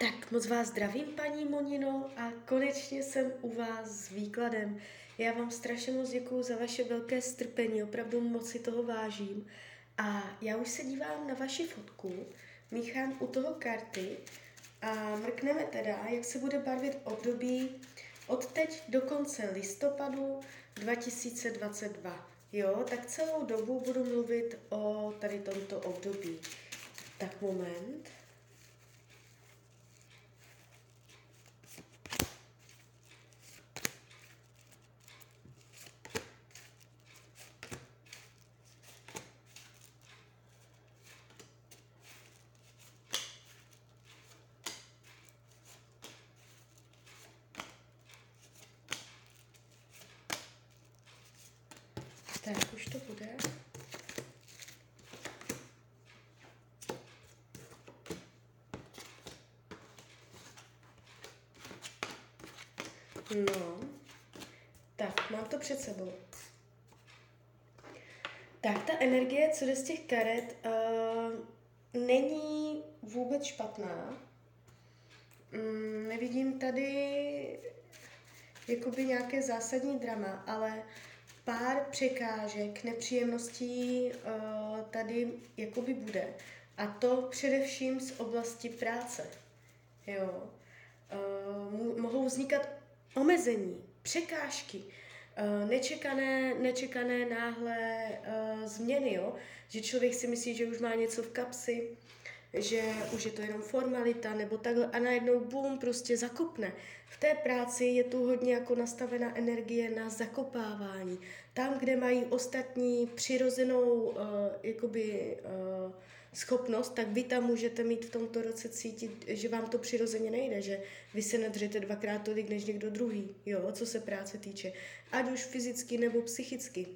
Tak moc vás zdravím, paní Monino, a konečně jsem u vás s výkladem. Já vám strašně moc děkuju za vaše velké strpení, opravdu moc si toho vážím. A já už se dívám na vaši fotku, míchám u toho karty a mrkneme teda, jak se bude barvit období od teď do konce listopadu 2022. Jo, tak celou dobu budu mluvit o tady tomto období. Tak moment. Tak, už to bude. No, tak, mám to před sebou. Tak, ta energie, co jde z těch karet, uh, není vůbec špatná. Mm, nevidím tady jakoby nějaké zásadní drama, ale pár překážek, nepříjemností uh, tady jakoby bude. A to především z oblasti práce. Jo. Uh, mohou vznikat omezení, překážky, uh, nečekané, nečekané náhle změny, jo? že člověk si myslí, že už má něco v kapsi, že už je to jenom formalita, nebo takhle a najednou bum, prostě zakopne. V té práci je tu hodně jako nastavená energie na zakopávání. Tam, kde mají ostatní přirozenou uh, jakoby, uh, schopnost, tak vy tam můžete mít v tomto roce cítit, že vám to přirozeně nejde, že vy se nedřete dvakrát tolik než někdo druhý, jo, co se práce týče. Ať už fyzicky nebo psychicky.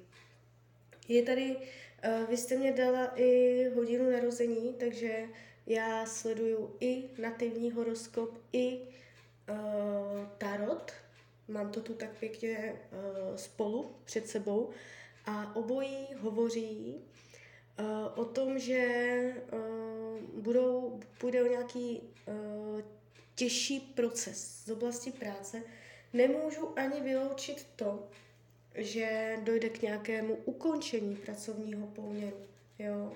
Je tady, uh, vy jste mě dala i hodinu narození, takže já sleduju i nativní horoskop, i uh, tarot. Mám to tu tak pěkně uh, spolu před sebou. A obojí hovoří uh, o tom, že uh, budou, půjde o nějaký uh, těžší proces z oblasti práce. Nemůžu ani vyloučit to, že dojde k nějakému ukončení pracovního poměru. Jo?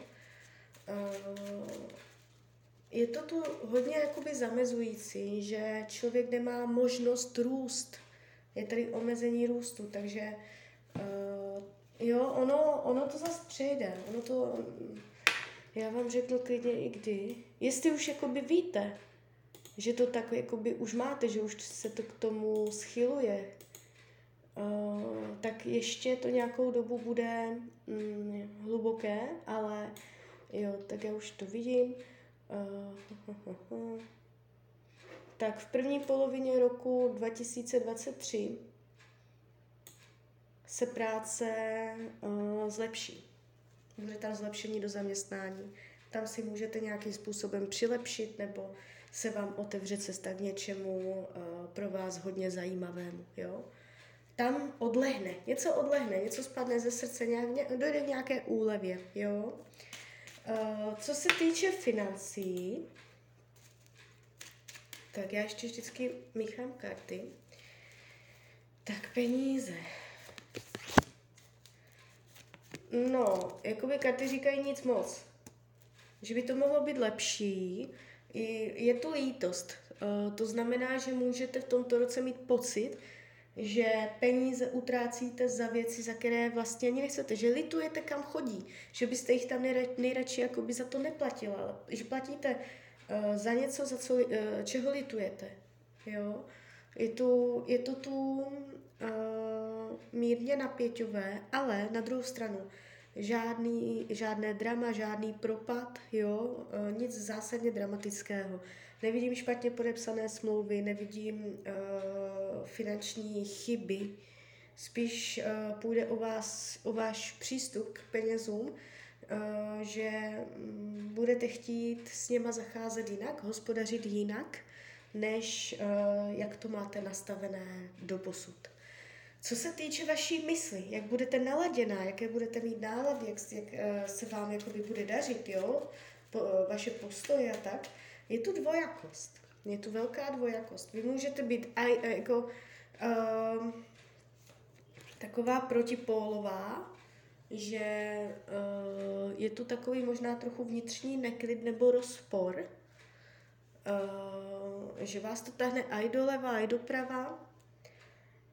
Uh, je to tu hodně jakoby zamezující, že člověk nemá možnost růst. Je tady omezení růstu, takže uh, jo, ono, ono to zase přijde. Ono to, já vám řeknu klidně i kdy. Jestli už jakoby víte, že to tak jakoby už máte, že už se to k tomu schyluje, uh, tak ještě to nějakou dobu bude mm, hluboké, ale jo, tak já už to vidím. Uh, tak v první polovině roku 2023 se práce uh, zlepší. Bude tam zlepšení do zaměstnání. Tam si můžete nějakým způsobem přilepšit nebo se vám otevře cesta k něčemu uh, pro vás hodně zajímavému. Jo? Tam odlehne, něco odlehne, něco spadne ze srdce, nějak, dojde k nějaké úlevě. Jo? Uh, co se týče financí, tak já ještě vždycky míchám karty. Tak peníze. No, jakoby karty říkají nic moc. Že by to mohlo být lepší. Je tu lítost. Uh, to znamená, že můžete v tomto roce mít pocit, že peníze utrácíte za věci, za které vlastně ani nechcete, že litujete, kam chodí, že byste jich tam nejradši jako by za to neplatila, ale že platíte uh, za něco, za co, uh, čeho litujete. Jo? Je, tu, je to tu uh, mírně napěťové, ale na druhou stranu žádný, žádné drama, žádný propad, jo? Uh, nic zásadně dramatického. Nevidím špatně podepsané smlouvy, nevidím uh, finanční chyby, spíš uh, půjde o, vás, o váš přístup k penězům, uh, že um, budete chtít s něma zacházet jinak, hospodařit jinak, než uh, jak to máte nastavené do posud. Co se týče vaší mysli, jak budete naladěná, jaké budete mít nálady, jak, jak uh, se vám jakoby bude dařit, jo, po, uh, vaše postoje a tak, je tu dvojakost. Je tu velká dvojakost. Vy můžete být aj, jako uh, taková protipólová, že uh, je tu takový možná trochu vnitřní neklid nebo rozpor, uh, že vás to tahne aj doleva, aj doprava,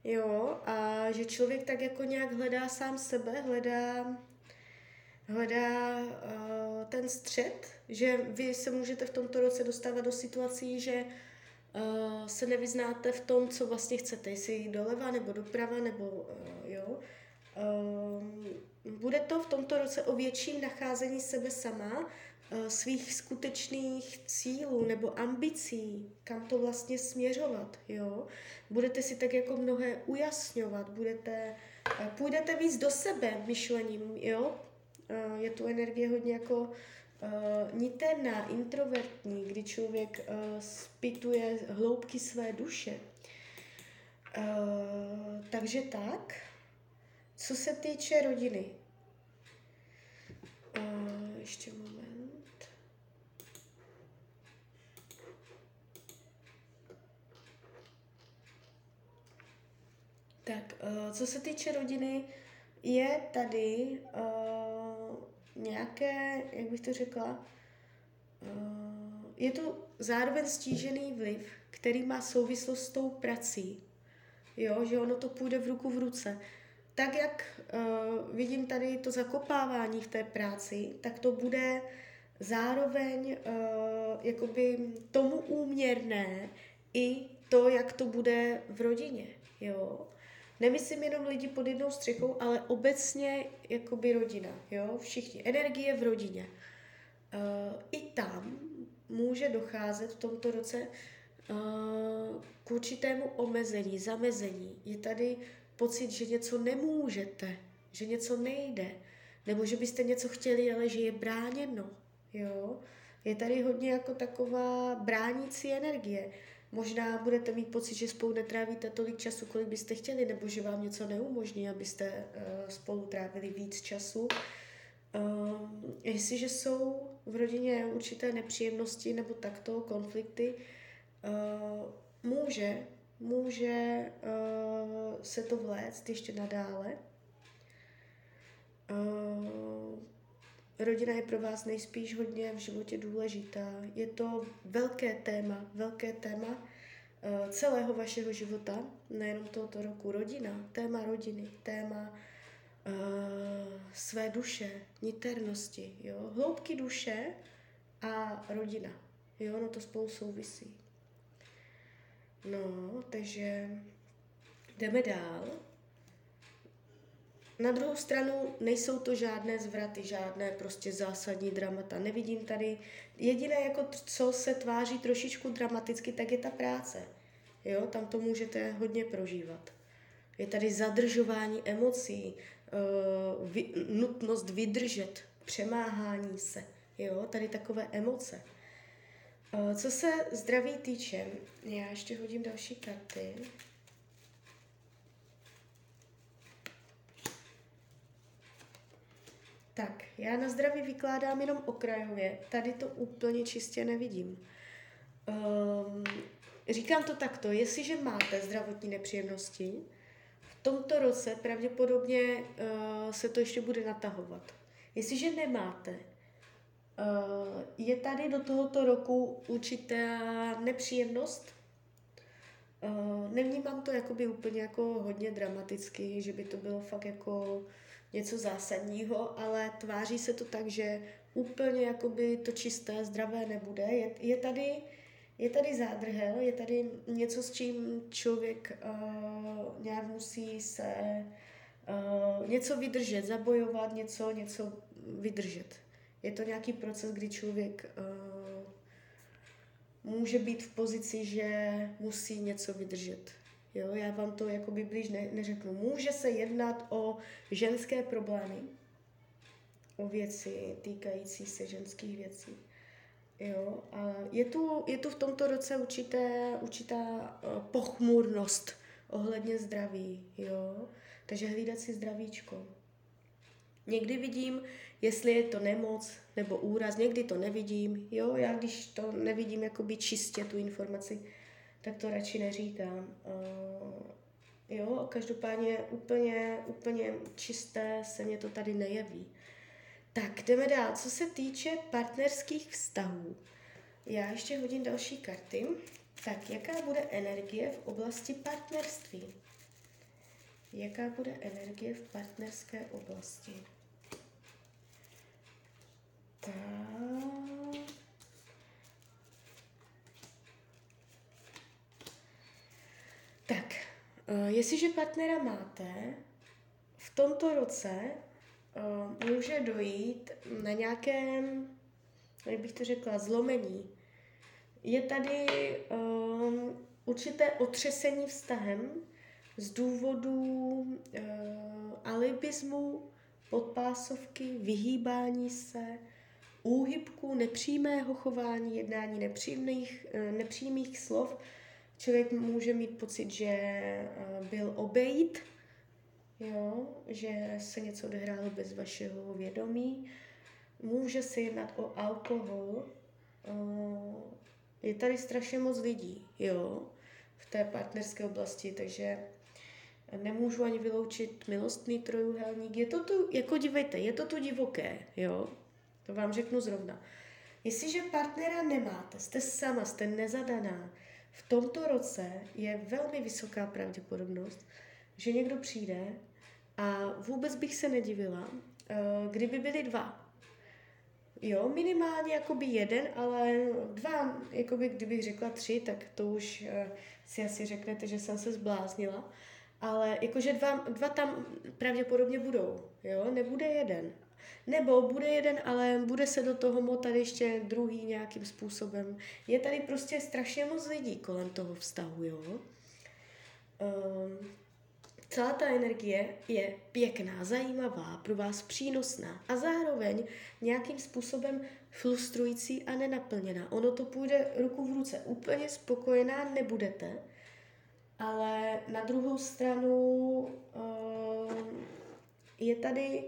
jo, a že člověk tak jako nějak hledá sám sebe, hledá hledá uh, ten střed, že vy se můžete v tomto roce dostávat do situací, že uh, se nevyznáte v tom, co vlastně chcete, jestli doleva nebo doprava, nebo uh, jo. Bude to v tomto roce o větším nacházení sebe sama, svých skutečných cílů nebo ambicí, kam to vlastně směřovat, jo. Budete si tak jako mnohé ujasňovat, budete, půjdete víc do sebe myšlením, jo, je tu energie hodně jako uh, niterná, introvertní, kdy člověk uh, spituje hloubky své duše. Takže tak. Co se týče rodiny. Ještě moment. Tak, co se týče rodiny, je tady nějaké, jak bych to řekla, uh, je tu zároveň stížený vliv, který má souvislost s tou prací. Jo, že ono to půjde v ruku v ruce. Tak, jak uh, vidím tady to zakopávání v té práci, tak to bude zároveň uh, jakoby tomu úměrné i to, jak to bude v rodině. Jo? Nemyslím jenom lidi pod jednou střechou, ale obecně jakoby rodina, jo, všichni. Energie v rodině. Uh, I tam může docházet v tomto roce uh, k určitému omezení, zamezení. Je tady pocit, že něco nemůžete, že něco nejde, nebo že byste něco chtěli, ale že je bráněno, jo. Je tady hodně jako taková bránící energie. Možná budete mít pocit, že spolu netrávíte tolik času, kolik byste chtěli, nebo že vám něco neumožní, abyste uh, spolu trávili víc času. Uh, jestliže jsou v rodině určité nepříjemnosti nebo takto konflikty, uh, může, může se to vléct ještě nadále. Rodina je pro vás nejspíš hodně v životě důležitá. Je to velké téma, velké téma uh, celého vašeho života, nejenom tohoto roku. Rodina, téma rodiny, téma uh, své duše, niternosti, jo? hloubky duše a rodina. Jo, no to spolu souvisí. No, takže jdeme dál. Na druhou stranu nejsou to žádné zvraty, žádné prostě zásadní dramata. Nevidím tady, jediné jako co se tváří trošičku dramaticky, tak je ta práce. Jo, tam to můžete hodně prožívat. Je tady zadržování emocí, uh, vy, nutnost vydržet, přemáhání se. Jo, tady takové emoce. Uh, co se zdraví týče, já ještě hodím další karty. Tak, já na zdraví vykládám jenom okrajově, tady to úplně čistě nevidím. Um, říkám to takto, jestliže máte zdravotní nepříjemnosti, v tomto roce pravděpodobně uh, se to ještě bude natahovat. Jestliže nemáte, uh, je tady do tohoto roku určitá nepříjemnost. Uh, nevnímám to jakoby úplně jako hodně dramaticky, že by to bylo fakt jako něco zásadního, ale tváří se to tak, že úplně jakoby to čisté, zdravé nebude. Je, je tady je tady zádrhel, je tady něco, s čím člověk uh, nějak musí se uh, něco vydržet, zabojovat, něco, něco vydržet. Je to nějaký proces, kdy člověk uh, může být v pozici, že musí něco vydržet. Jo, já vám to jakoby blíž ne, neřeknu. Může se jednat o ženské problémy, o věci týkající se ženských věcí. Jo, a je tu, je tu v tomto roce určité, určitá uh, pochmurnost ohledně zdraví, jo. Takže hlídat si zdravíčko. Někdy vidím, jestli je to nemoc nebo úraz, někdy to nevidím. Jo, já když to nevidím jakoby čistě tu informaci, tak to radši neříkám. Uh, jo, každopádně úplně, úplně čisté se mě to tady nejeví. Tak, jdeme dál. Co se týče partnerských vztahů, já ještě hodím další karty. Tak, jaká bude energie v oblasti partnerství? Jaká bude energie v partnerské oblasti? Tak. Tak, uh, jestliže partnera máte, v tomto roce uh, může dojít na nějakém, jak bych to řekla, zlomení. Je tady um, určité otřesení vztahem z důvodu uh, alibismu, podpásovky, vyhýbání se, úhybku, nepřímého chování, jednání nepřímých, nepřímých slov. Člověk může mít pocit, že uh, byl obejít, jo, že se něco odehrálo bez vašeho vědomí. Může se jednat o alkohol. Je tady strašně moc lidí, jo, v té partnerské oblasti, takže nemůžu ani vyloučit milostný trojuhelník. Je to tu, jako dívejte, je to tu divoké, jo, to vám řeknu zrovna. Jestliže partnera nemáte, jste sama, jste nezadaná, v tomto roce je velmi vysoká pravděpodobnost, že někdo přijde a vůbec bych se nedivila, eh, kdyby byli dva. Jo, minimálně jakoby jeden, ale dva, jakoby kdybych řekla tři, tak to už uh, si asi řeknete, že jsem se zbláznila. Ale jakože dva, dva tam pravděpodobně budou, jo, nebude jeden. Nebo bude jeden, ale bude se do toho motat ještě druhý nějakým způsobem. Je tady prostě strašně moc lidí kolem toho vztahu, jo. Um, Celá ta energie je pěkná, zajímavá, pro vás přínosná a zároveň nějakým způsobem frustrující a nenaplněná. Ono to půjde ruku v ruce. Úplně spokojená nebudete, ale na druhou stranu uh, je tady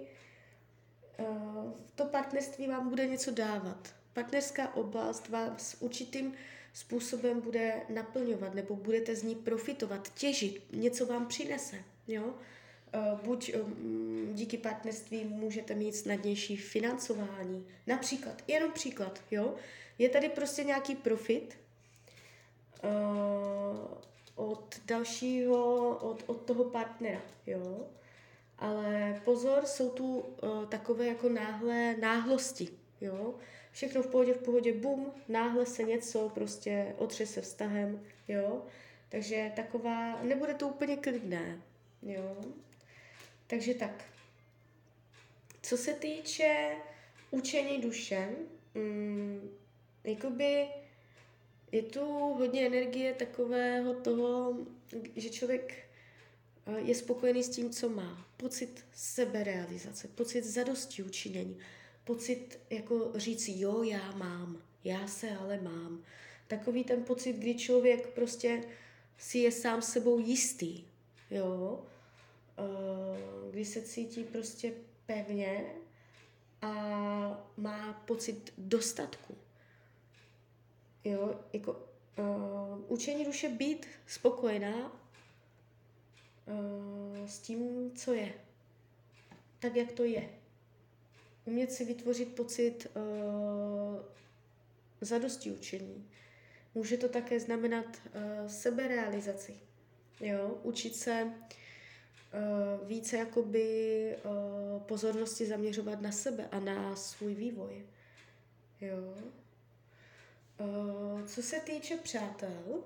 to partnerství vám bude něco dávat. Partnerská oblast vás určitým způsobem bude naplňovat nebo budete z ní profitovat, těžit, něco vám přinese. Jo? Eh, buď eh, díky partnerství můžete mít snadnější financování. Například, jenom příklad, jo? Je tady prostě nějaký profit od dalšího, od, od toho partnera, jo? Ale pozor, jsou tu uh, takové jako náhlé náhlosti, jo? Všechno v pohodě, v pohodě, bum, náhle se něco prostě otřese vztahem, jo? Takže taková, nebude to úplně klidné, Jo. Takže tak. Co se týče učení duše, mm, jakoby je tu hodně energie takového toho, že člověk je spokojený s tím, co má. Pocit seberealizace, pocit zadosti učinění, pocit jako říct, jo, já mám, já se ale mám. Takový ten pocit, kdy člověk prostě si je sám sebou jistý, jo, kdy se cítí prostě pevně a má pocit dostatku. Jo, jako uh, učení duše být spokojená uh, s tím, co je. Tak, jak to je. Umět si vytvořit pocit uh, zadosti učení. Může to také znamenat uh, seberealizaci. Jo? Učit se uh, více jakoby uh, pozornosti zaměřovat na sebe a na svůj vývoj. Jo. Uh, co se týče přátel,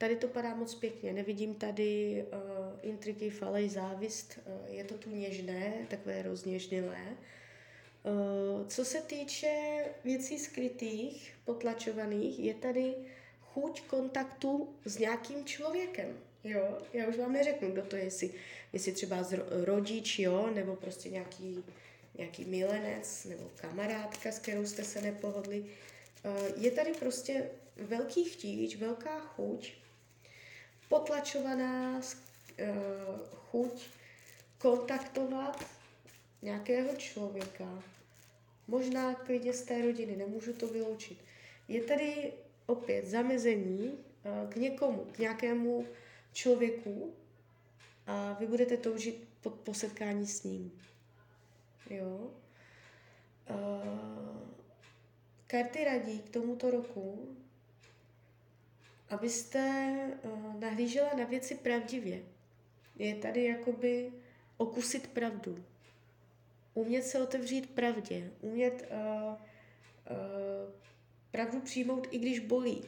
tady to padá moc pěkně. Nevidím tady uh, intriky, falej, závist. Uh, je to tu něžné, takové rozněžnělé. Uh, co se týče věcí skrytých, potlačovaných, je tady chuť kontaktu s nějakým člověkem. Jo, já už vám neřeknu, kdo to je, jestli, jestli třeba rodič, jo, nebo prostě nějaký, nějaký milenec, nebo kamarádka, s kterou jste se nepohodli. Eh, je tady prostě velký chtíč, velká chuť, potlačovaná eh, chuť kontaktovat nějakého člověka, možná klidně z té rodiny, nemůžu to vyloučit. Je tady opět zamezení uh, k někomu, k nějakému člověku a vy budete toužit po, po setkání s ním. Jo? Uh, karty radí k tomuto roku, abyste uh, nahlížela na věci pravdivě. Je tady jakoby okusit pravdu. Umět se otevřít pravdě. Umět uh, uh, pravdu přijmout, i když bolí.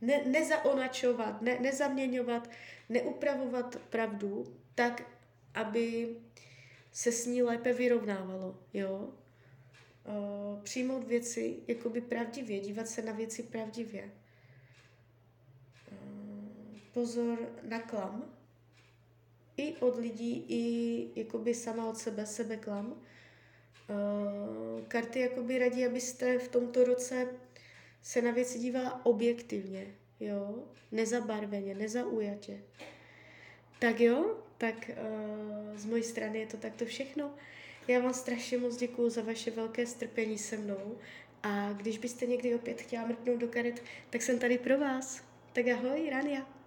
Ne, nezaonačovat, ne, nezaměňovat, neupravovat pravdu tak, aby se s ní lépe vyrovnávalo. Jo? Uh, přijmout věci jakoby pravdivě, dívat se na věci pravdivě. Pozor na klam. I od lidí, i jakoby sama od sebe, sebeklam. Uh, karty jakoby radí, abyste v tomto roce se na věci dívala objektivně, jo, nezabarveně, nezaujatě. Tak jo, tak uh, z mojí strany je to takto všechno. Já vám strašně moc děkuji za vaše velké strpení se mnou a když byste někdy opět chtěla mrknout do karet, tak jsem tady pro vás. Tak ahoj, Rania.